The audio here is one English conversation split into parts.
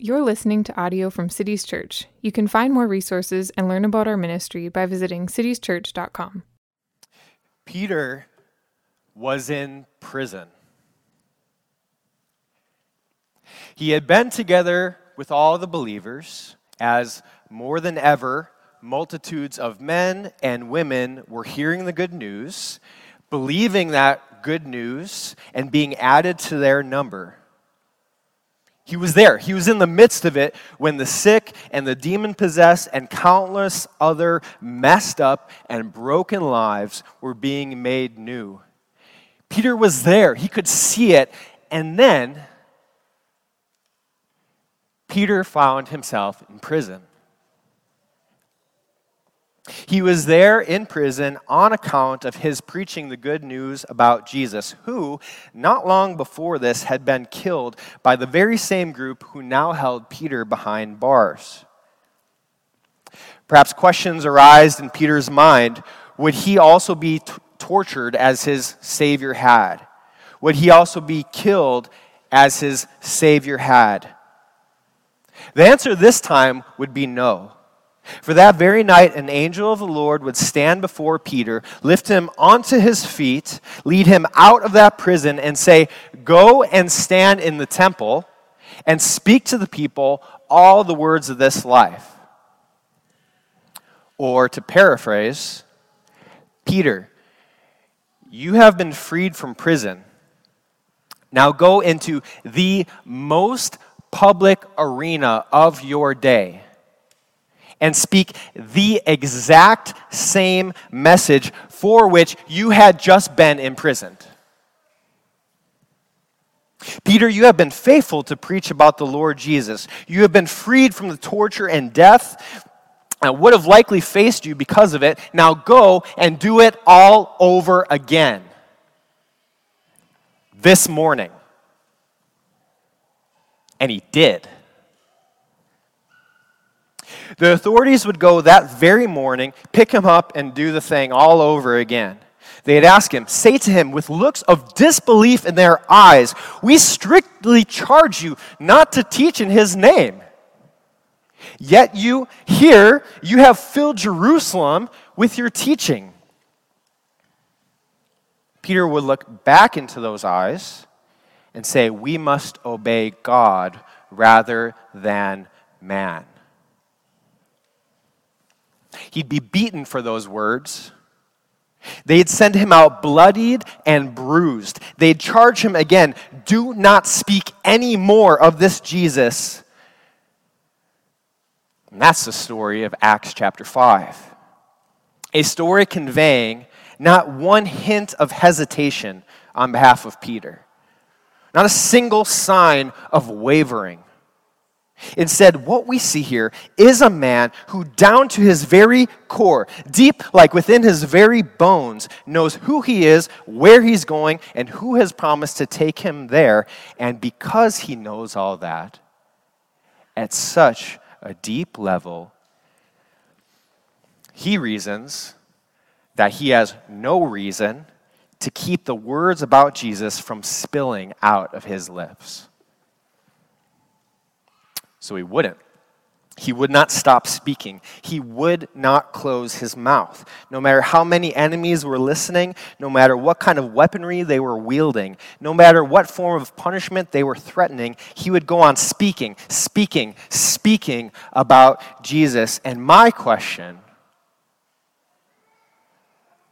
You're listening to audio from Cities Church. You can find more resources and learn about our ministry by visiting citieschurch.com. Peter was in prison. He had been together with all the believers as more than ever multitudes of men and women were hearing the good news, believing that good news, and being added to their number. He was there. He was in the midst of it when the sick and the demon possessed and countless other messed up and broken lives were being made new. Peter was there. He could see it. And then Peter found himself in prison. He was there in prison on account of his preaching the good news about Jesus, who, not long before this, had been killed by the very same group who now held Peter behind bars. Perhaps questions arise in Peter's mind would he also be t- tortured as his Savior had? Would he also be killed as his Savior had? The answer this time would be no. For that very night, an angel of the Lord would stand before Peter, lift him onto his feet, lead him out of that prison, and say, Go and stand in the temple and speak to the people all the words of this life. Or to paraphrase, Peter, you have been freed from prison. Now go into the most public arena of your day and speak the exact same message for which you had just been imprisoned. Peter, you have been faithful to preach about the Lord Jesus. You have been freed from the torture and death that would have likely faced you because of it. Now go and do it all over again. This morning. And he did. The authorities would go that very morning, pick him up, and do the thing all over again. They'd ask him, say to him with looks of disbelief in their eyes, We strictly charge you not to teach in his name. Yet you, here, you have filled Jerusalem with your teaching. Peter would look back into those eyes and say, We must obey God rather than man. He'd be beaten for those words. They'd send him out bloodied and bruised. They'd charge him again do not speak any more of this Jesus. And that's the story of Acts chapter 5. A story conveying not one hint of hesitation on behalf of Peter, not a single sign of wavering. Instead, what we see here is a man who, down to his very core, deep like within his very bones, knows who he is, where he's going, and who has promised to take him there. And because he knows all that, at such a deep level, he reasons that he has no reason to keep the words about Jesus from spilling out of his lips. So he wouldn't. He would not stop speaking. He would not close his mouth. No matter how many enemies were listening, no matter what kind of weaponry they were wielding, no matter what form of punishment they were threatening, he would go on speaking, speaking, speaking about Jesus. And my question,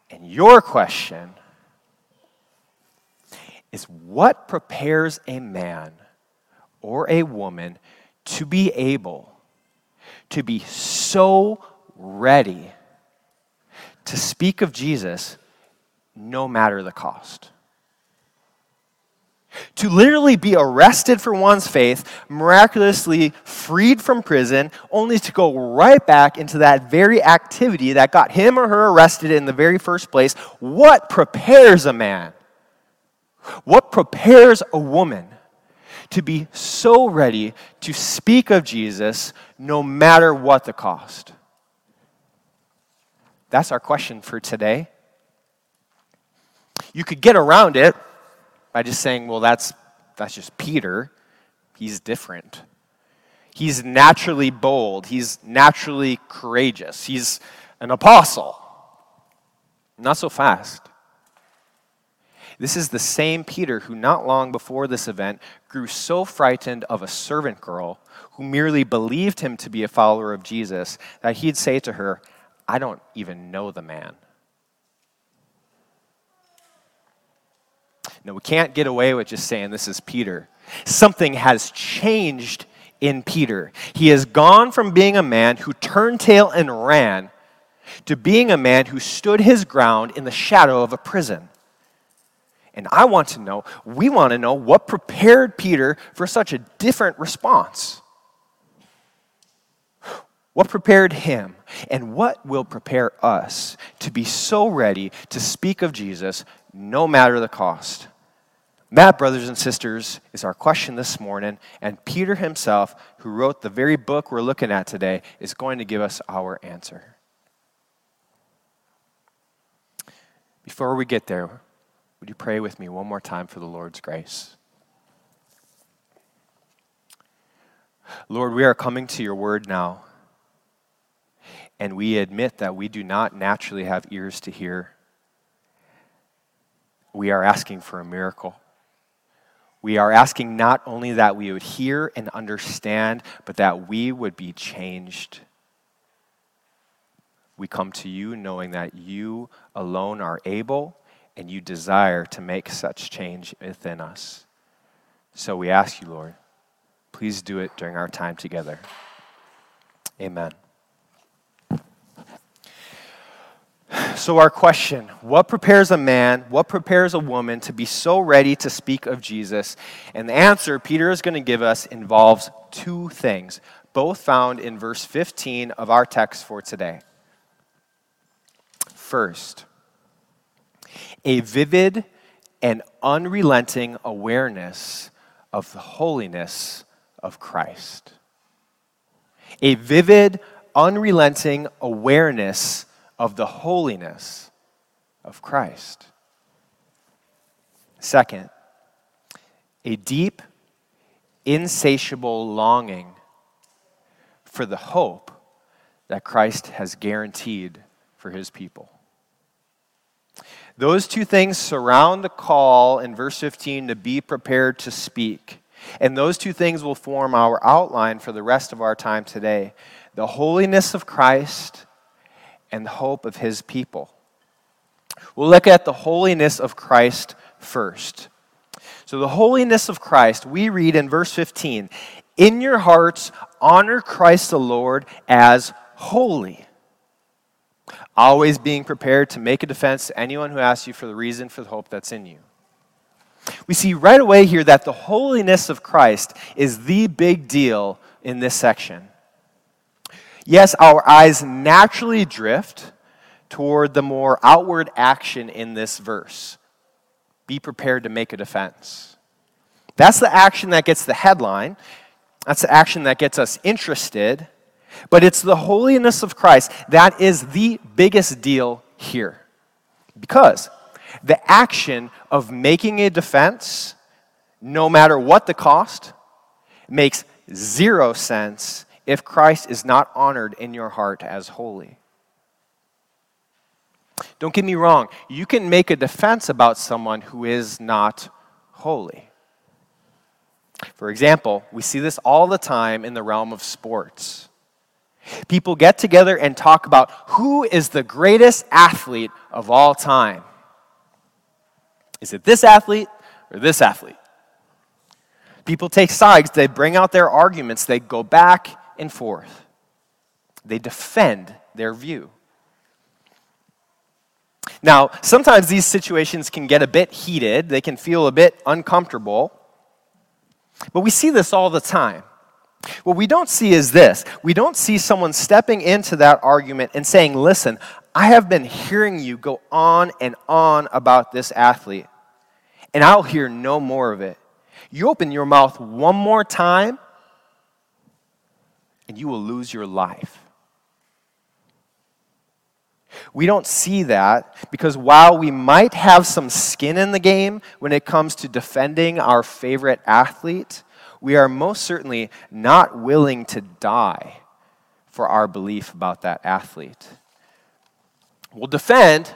and your question, is what prepares a man or a woman to be able to be so ready to speak of Jesus no matter the cost. To literally be arrested for one's faith, miraculously freed from prison, only to go right back into that very activity that got him or her arrested in the very first place. What prepares a man? What prepares a woman to be so ready to speak of Jesus no matter what the cost? That's our question for today. You could get around it by just saying, well, that's, that's just Peter. He's different. He's naturally bold. He's naturally courageous. He's an apostle. Not so fast. This is the same Peter who, not long before this event, grew so frightened of a servant girl who merely believed him to be a follower of Jesus that he'd say to her, I don't even know the man. No, we can't get away with just saying this is Peter. Something has changed in Peter. He has gone from being a man who turned tail and ran to being a man who stood his ground in the shadow of a prison. And I want to know, we want to know what prepared Peter for such a different response. What prepared him, and what will prepare us to be so ready to speak of Jesus no matter the cost? That, brothers and sisters, is our question this morning. And Peter himself, who wrote the very book we're looking at today, is going to give us our answer. Before we get there, would you pray with me one more time for the Lord's grace? Lord, we are coming to your word now, and we admit that we do not naturally have ears to hear. We are asking for a miracle. We are asking not only that we would hear and understand, but that we would be changed. We come to you knowing that you alone are able and you desire to make such change within us. So we ask you, Lord, please do it during our time together. Amen. So, our question what prepares a man, what prepares a woman to be so ready to speak of Jesus? And the answer Peter is going to give us involves two things, both found in verse 15 of our text for today. First, a vivid and unrelenting awareness of the holiness of Christ. A vivid, unrelenting awareness of the holiness of Christ. Second, a deep, insatiable longing for the hope that Christ has guaranteed for his people. Those two things surround the call in verse 15 to be prepared to speak. And those two things will form our outline for the rest of our time today the holiness of Christ and the hope of his people. We'll look at the holiness of Christ first. So, the holiness of Christ, we read in verse 15 In your hearts, honor Christ the Lord as holy always being prepared to make a defense to anyone who asks you for the reason for the hope that's in you. We see right away here that the holiness of Christ is the big deal in this section. Yes, our eyes naturally drift toward the more outward action in this verse. Be prepared to make a defense. That's the action that gets the headline. That's the action that gets us interested. But it's the holiness of Christ that is the biggest deal here. Because the action of making a defense, no matter what the cost, makes zero sense if Christ is not honored in your heart as holy. Don't get me wrong, you can make a defense about someone who is not holy. For example, we see this all the time in the realm of sports. People get together and talk about who is the greatest athlete of all time. Is it this athlete or this athlete? People take sides, they bring out their arguments, they go back and forth. They defend their view. Now, sometimes these situations can get a bit heated, they can feel a bit uncomfortable, but we see this all the time. What we don't see is this we don't see someone stepping into that argument and saying, Listen, I have been hearing you go on and on about this athlete, and I'll hear no more of it. You open your mouth one more time, and you will lose your life. We don't see that because while we might have some skin in the game when it comes to defending our favorite athlete, we are most certainly not willing to die for our belief about that athlete. We'll defend,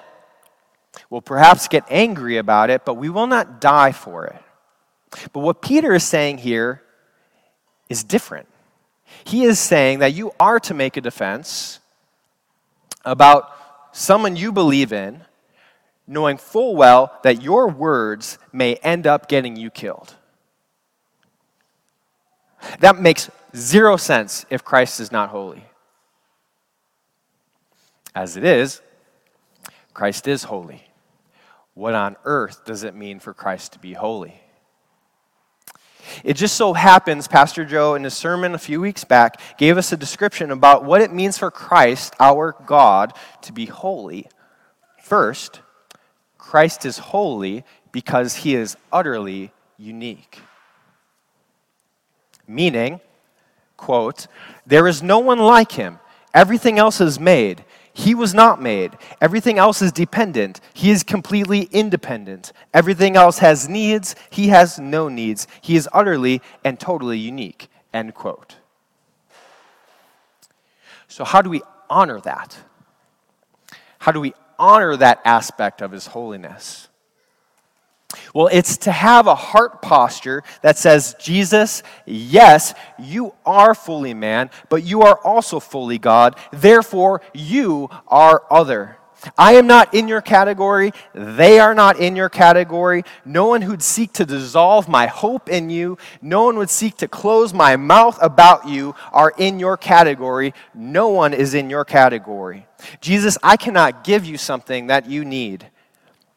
we'll perhaps get angry about it, but we will not die for it. But what Peter is saying here is different. He is saying that you are to make a defense about someone you believe in, knowing full well that your words may end up getting you killed. That makes zero sense if Christ is not holy. As it is, Christ is holy. What on earth does it mean for Christ to be holy? It just so happens, Pastor Joe, in his sermon a few weeks back, gave us a description about what it means for Christ, our God, to be holy. First, Christ is holy because he is utterly unique. Meaning, quote, there is no one like him. Everything else is made. He was not made. Everything else is dependent. He is completely independent. Everything else has needs. He has no needs. He is utterly and totally unique. End quote. So, how do we honor that? How do we honor that aspect of his holiness? Well, it's to have a heart posture that says, Jesus, yes, you are fully man, but you are also fully God. Therefore, you are other. I am not in your category. They are not in your category. No one who'd seek to dissolve my hope in you, no one would seek to close my mouth about you, are in your category. No one is in your category. Jesus, I cannot give you something that you need.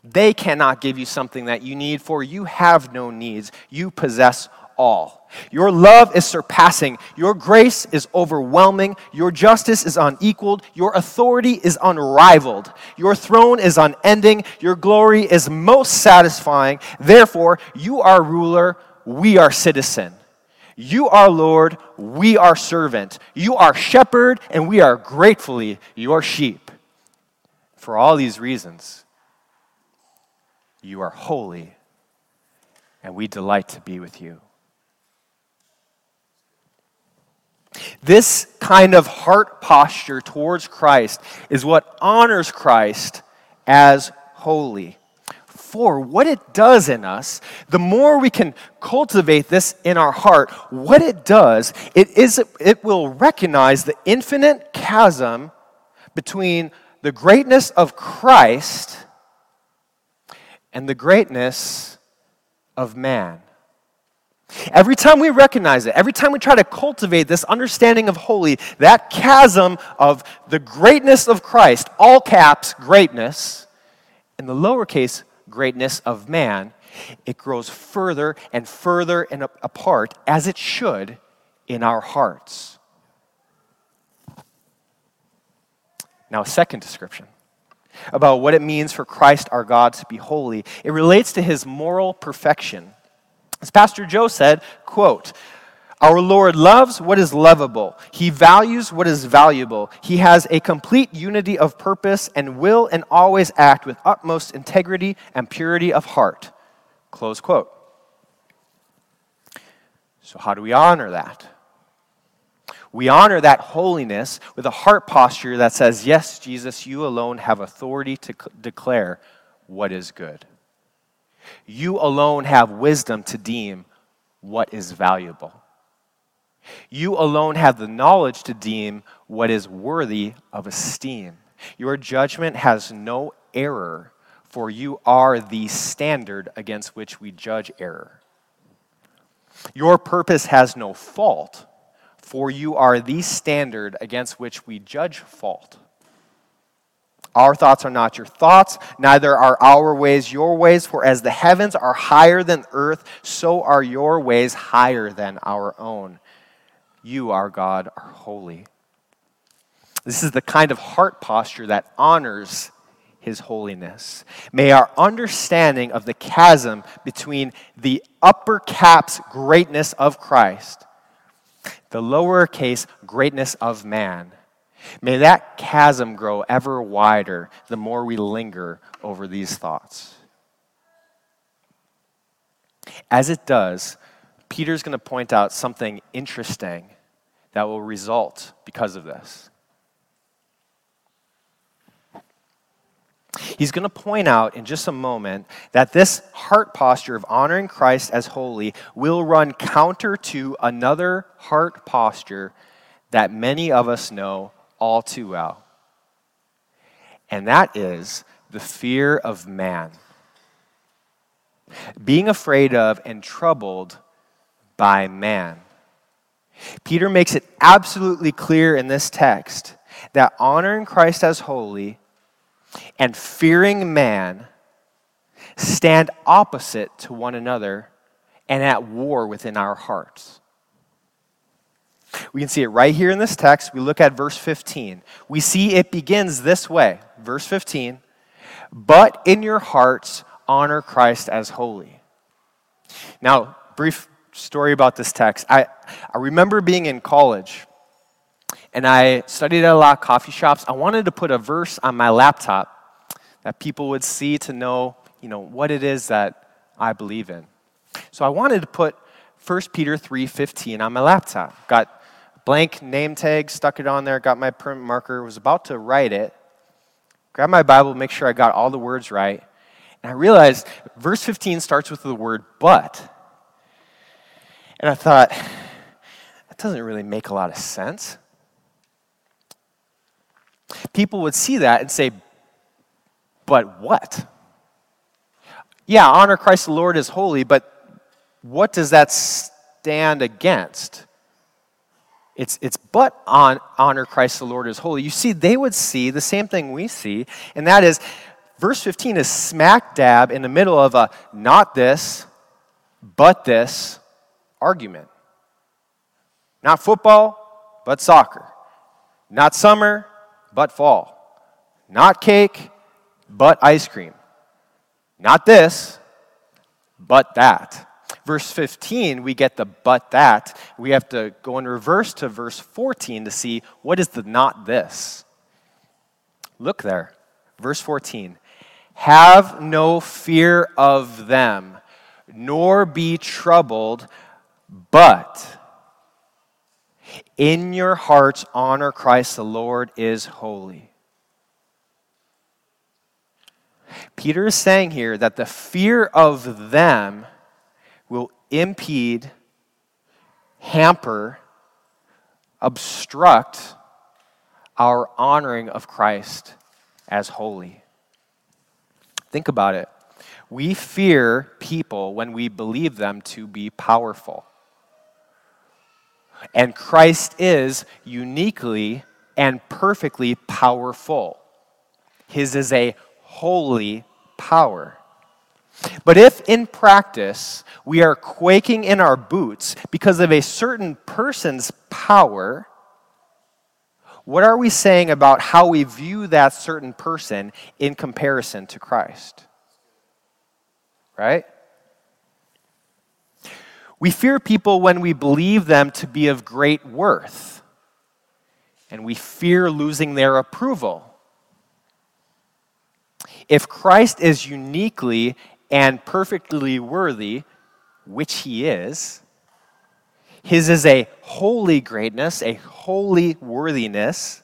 They cannot give you something that you need, for you have no needs. You possess all. Your love is surpassing. Your grace is overwhelming. Your justice is unequaled. Your authority is unrivaled. Your throne is unending. Your glory is most satisfying. Therefore, you are ruler. We are citizen. You are Lord. We are servant. You are shepherd, and we are gratefully your sheep. For all these reasons, you are holy, and we delight to be with you. This kind of heart posture towards Christ is what honors Christ as holy. For what it does in us, the more we can cultivate this in our heart, what it does, it, is, it will recognize the infinite chasm between the greatness of Christ and the greatness of man. Every time we recognize it, every time we try to cultivate this understanding of holy, that chasm of the greatness of Christ, all caps, greatness, and the lowercase greatness of man, it grows further and further and apart, as it should in our hearts. Now, a second description about what it means for Christ our God to be holy. It relates to his moral perfection. As Pastor Joe said, quote, our Lord loves what is lovable. He values what is valuable. He has a complete unity of purpose and will and always act with utmost integrity and purity of heart. Close quote. So, how do we honor that? We honor that holiness with a heart posture that says, Yes, Jesus, you alone have authority to declare what is good. You alone have wisdom to deem what is valuable. You alone have the knowledge to deem what is worthy of esteem. Your judgment has no error, for you are the standard against which we judge error. Your purpose has no fault for you are the standard against which we judge fault. Our thoughts are not your thoughts, neither are our ways your ways, for as the heavens are higher than earth, so are your ways higher than our own. You, our God, are holy. This is the kind of heart posture that honors his holiness. May our understanding of the chasm between the upper caps greatness of Christ the lowercase greatness of man. May that chasm grow ever wider the more we linger over these thoughts. As it does, Peter's going to point out something interesting that will result because of this. He's going to point out in just a moment that this heart posture of honoring Christ as holy will run counter to another heart posture that many of us know all too well. And that is the fear of man. Being afraid of and troubled by man. Peter makes it absolutely clear in this text that honoring Christ as holy and fearing man stand opposite to one another and at war within our hearts. We can see it right here in this text. We look at verse 15. We see it begins this way. Verse 15, but in your hearts honor Christ as holy. Now, brief story about this text. I, I remember being in college and I studied at a lot of coffee shops. I wanted to put a verse on my laptop that people would see to know, you know, what it is that I believe in. So I wanted to put 1 Peter 3:15 on my laptop. Got blank name tag, stuck it on there, got my print marker, was about to write it. Grabbed my Bible, make sure I got all the words right. And I realized verse 15 starts with the word but. And I thought, that doesn't really make a lot of sense. People would see that and say, but what? Yeah, honor Christ the Lord is holy, but what does that stand against? It's, it's but on honor Christ the Lord is holy. You see, they would see the same thing we see, and that is verse 15 is smack dab in the middle of a not this, but this argument. Not football, but soccer. Not summer, but fall. Not cake, but ice cream. Not this, but that. Verse 15, we get the but that. We have to go in reverse to verse 14 to see what is the not this. Look there. Verse 14. Have no fear of them, nor be troubled, but in your hearts honor Christ the Lord is holy. Peter is saying here that the fear of them will impede, hamper, obstruct our honoring of Christ as holy. Think about it. We fear people when we believe them to be powerful. And Christ is uniquely and perfectly powerful. His is a holy power. But if in practice we are quaking in our boots because of a certain person's power, what are we saying about how we view that certain person in comparison to Christ? Right? We fear people when we believe them to be of great worth, and we fear losing their approval. If Christ is uniquely and perfectly worthy, which he is, his is a holy greatness, a holy worthiness.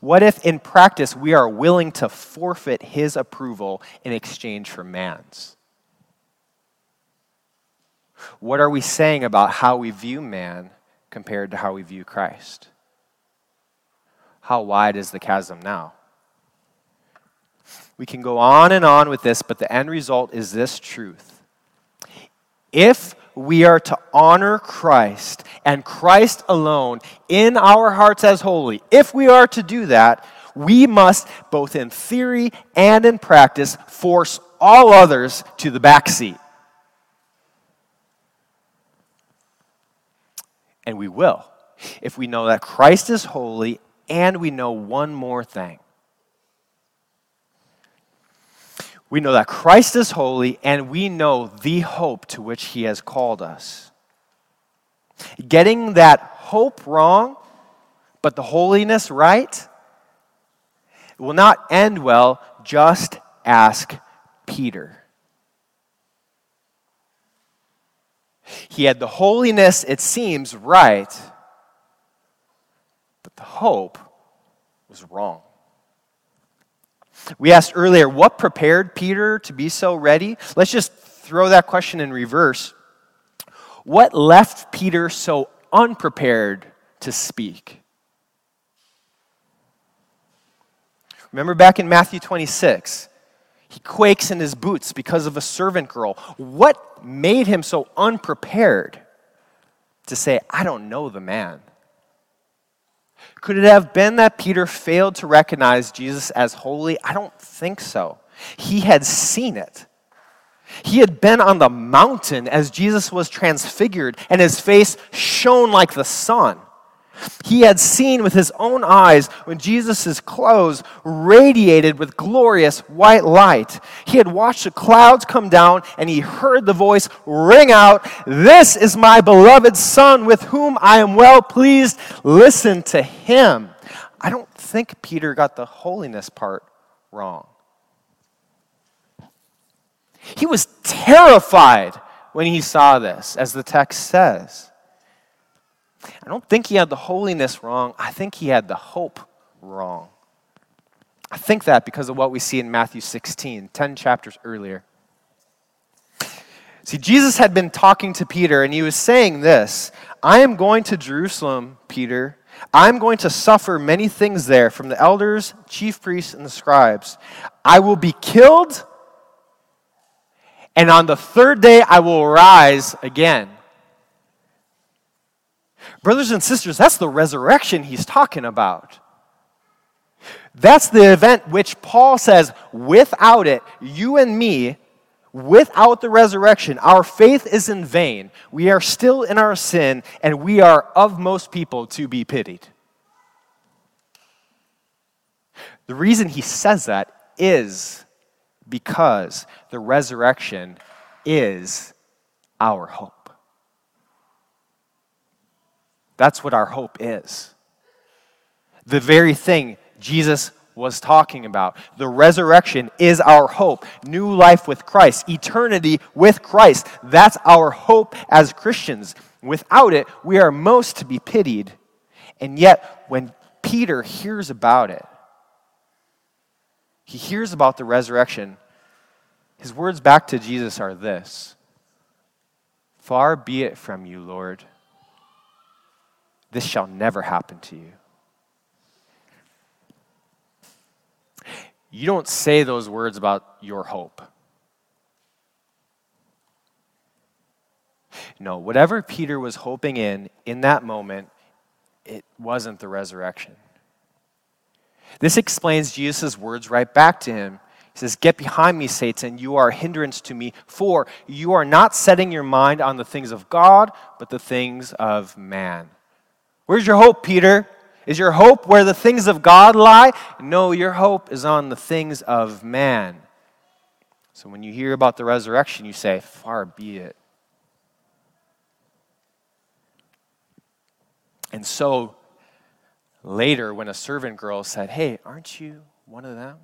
What if in practice we are willing to forfeit his approval in exchange for man's? What are we saying about how we view man compared to how we view Christ? How wide is the chasm now? We can go on and on with this, but the end result is this truth. If we are to honor Christ and Christ alone in our hearts as holy, if we are to do that, we must, both in theory and in practice, force all others to the back seat. And we will if we know that Christ is holy and we know one more thing. We know that Christ is holy and we know the hope to which he has called us. Getting that hope wrong, but the holiness right, will not end well. Just ask Peter. He had the holiness, it seems, right, but the hope was wrong. We asked earlier, what prepared Peter to be so ready? Let's just throw that question in reverse. What left Peter so unprepared to speak? Remember back in Matthew 26, he quakes in his boots because of a servant girl. What made him so unprepared to say, I don't know the man? Could it have been that Peter failed to recognize Jesus as holy? I don't think so. He had seen it. He had been on the mountain as Jesus was transfigured, and his face shone like the sun. He had seen with his own eyes when Jesus' clothes radiated with glorious white light. He had watched the clouds come down and he heard the voice ring out, This is my beloved Son with whom I am well pleased. Listen to him. I don't think Peter got the holiness part wrong. He was terrified when he saw this, as the text says. I don't think he had the holiness wrong. I think he had the hope wrong. I think that because of what we see in Matthew 16, 10 chapters earlier. See, Jesus had been talking to Peter, and he was saying this I am going to Jerusalem, Peter. I'm going to suffer many things there from the elders, chief priests, and the scribes. I will be killed, and on the third day I will rise again. Brothers and sisters, that's the resurrection he's talking about. That's the event which Paul says, without it, you and me, without the resurrection, our faith is in vain. We are still in our sin, and we are of most people to be pitied. The reason he says that is because the resurrection is our hope. That's what our hope is. The very thing Jesus was talking about. The resurrection is our hope. New life with Christ, eternity with Christ. That's our hope as Christians. Without it, we are most to be pitied. And yet, when Peter hears about it, he hears about the resurrection. His words back to Jesus are this Far be it from you, Lord. This shall never happen to you. You don't say those words about your hope. No, whatever Peter was hoping in in that moment, it wasn't the resurrection. This explains Jesus' words right back to him. He says, Get behind me, Satan. You are a hindrance to me, for you are not setting your mind on the things of God, but the things of man. Where's your hope, Peter? Is your hope where the things of God lie? No, your hope is on the things of man. So when you hear about the resurrection, you say, Far be it. And so later, when a servant girl said, Hey, aren't you one of them?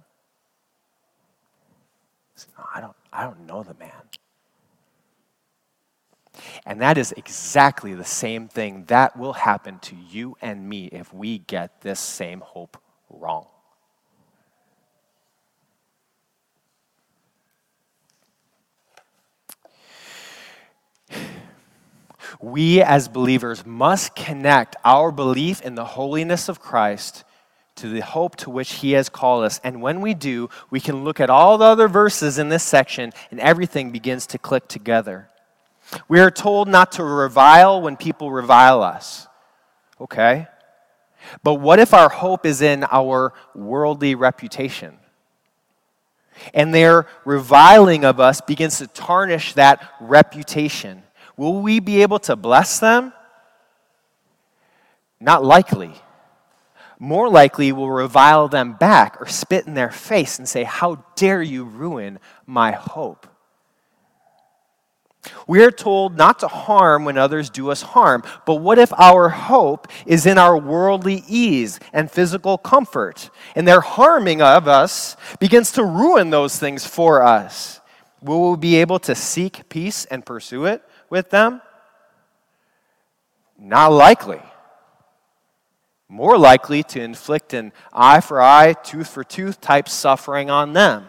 I, said, no, I, don't, I don't know the man. And that is exactly the same thing that will happen to you and me if we get this same hope wrong. We as believers must connect our belief in the holiness of Christ to the hope to which he has called us. And when we do, we can look at all the other verses in this section and everything begins to click together. We are told not to revile when people revile us. Okay? But what if our hope is in our worldly reputation? And their reviling of us begins to tarnish that reputation. Will we be able to bless them? Not likely. More likely, we'll revile them back or spit in their face and say, How dare you ruin my hope? We are told not to harm when others do us harm. But what if our hope is in our worldly ease and physical comfort, and their harming of us begins to ruin those things for us? Will we be able to seek peace and pursue it with them? Not likely. More likely to inflict an eye for eye, tooth for tooth type suffering on them.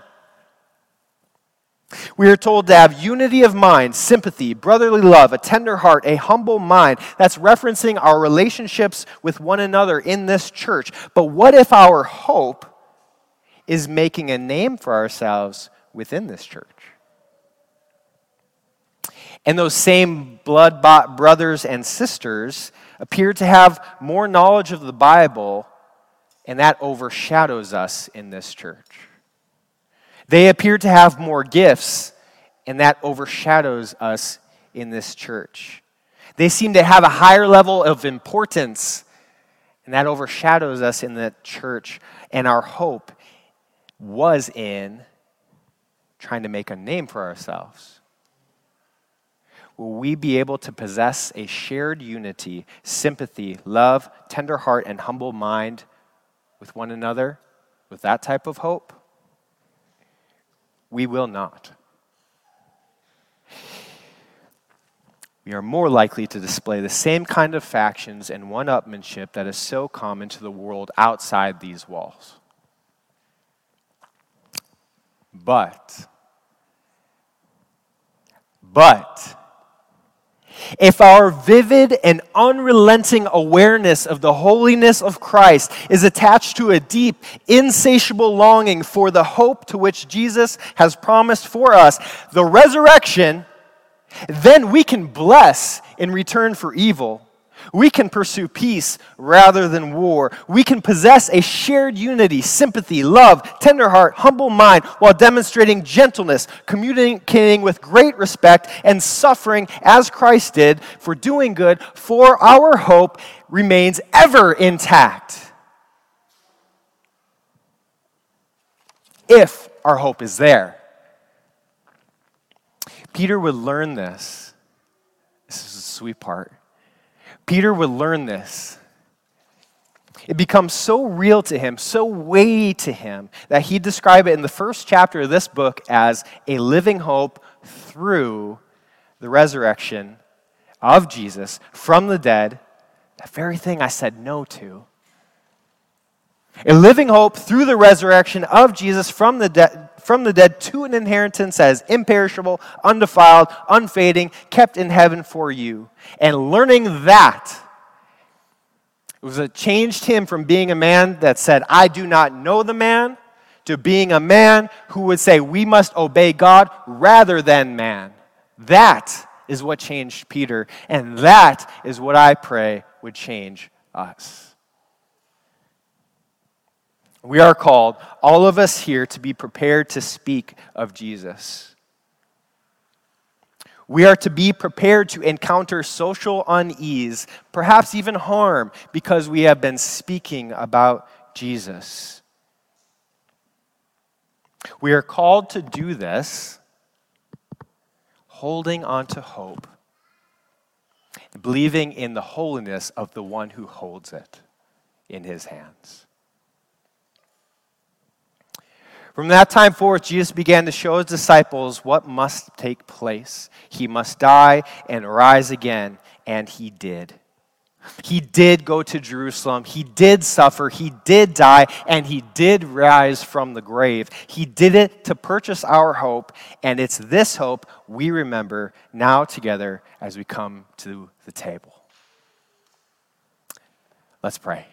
We are told to have unity of mind, sympathy, brotherly love, a tender heart, a humble mind. That's referencing our relationships with one another in this church. But what if our hope is making a name for ourselves within this church? And those same blood bought brothers and sisters appear to have more knowledge of the Bible, and that overshadows us in this church. They appear to have more gifts, and that overshadows us in this church. They seem to have a higher level of importance, and that overshadows us in the church. And our hope was in trying to make a name for ourselves. Will we be able to possess a shared unity, sympathy, love, tender heart, and humble mind with one another with that type of hope? We will not. We are more likely to display the same kind of factions and one upmanship that is so common to the world outside these walls. But, but, if our vivid and unrelenting awareness of the holiness of Christ is attached to a deep, insatiable longing for the hope to which Jesus has promised for us, the resurrection, then we can bless in return for evil we can pursue peace rather than war. We can possess a shared unity, sympathy, love, tender heart, humble mind, while demonstrating gentleness, communicating with great respect, and suffering as Christ did for doing good, for our hope remains ever intact. If our hope is there. Peter would learn this. This is the sweet part Peter would learn this. It becomes so real to him, so weighty to him, that he described it in the first chapter of this book as a living hope through the resurrection of Jesus from the dead, that very thing I said no to. A living hope through the resurrection of Jesus from the, de- from the dead to an inheritance is imperishable, undefiled, unfading, kept in heaven for you. And learning that, it was a changed him from being a man that said, I do not know the man, to being a man who would say, We must obey God rather than man. That is what changed Peter, and that is what I pray would change us. We are called, all of us here, to be prepared to speak of Jesus. We are to be prepared to encounter social unease, perhaps even harm, because we have been speaking about Jesus. We are called to do this holding on to hope, believing in the holiness of the one who holds it in his hands. From that time forth, Jesus began to show his disciples what must take place. He must die and rise again, and he did. He did go to Jerusalem. He did suffer. He did die, and he did rise from the grave. He did it to purchase our hope, and it's this hope we remember now together as we come to the table. Let's pray.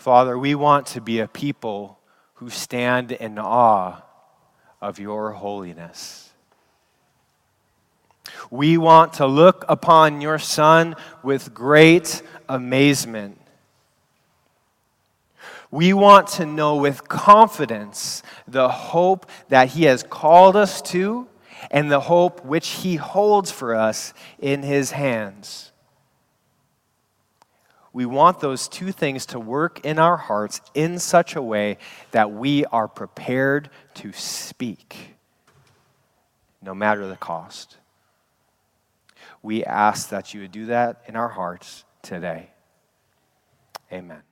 Father, we want to be a people who stand in awe of your holiness. We want to look upon your Son with great amazement. We want to know with confidence the hope that He has called us to and the hope which He holds for us in His hands we want those two things to work in our hearts in such a way that we are prepared to speak, no matter the cost. We ask that you would do that in our hearts today. Amen.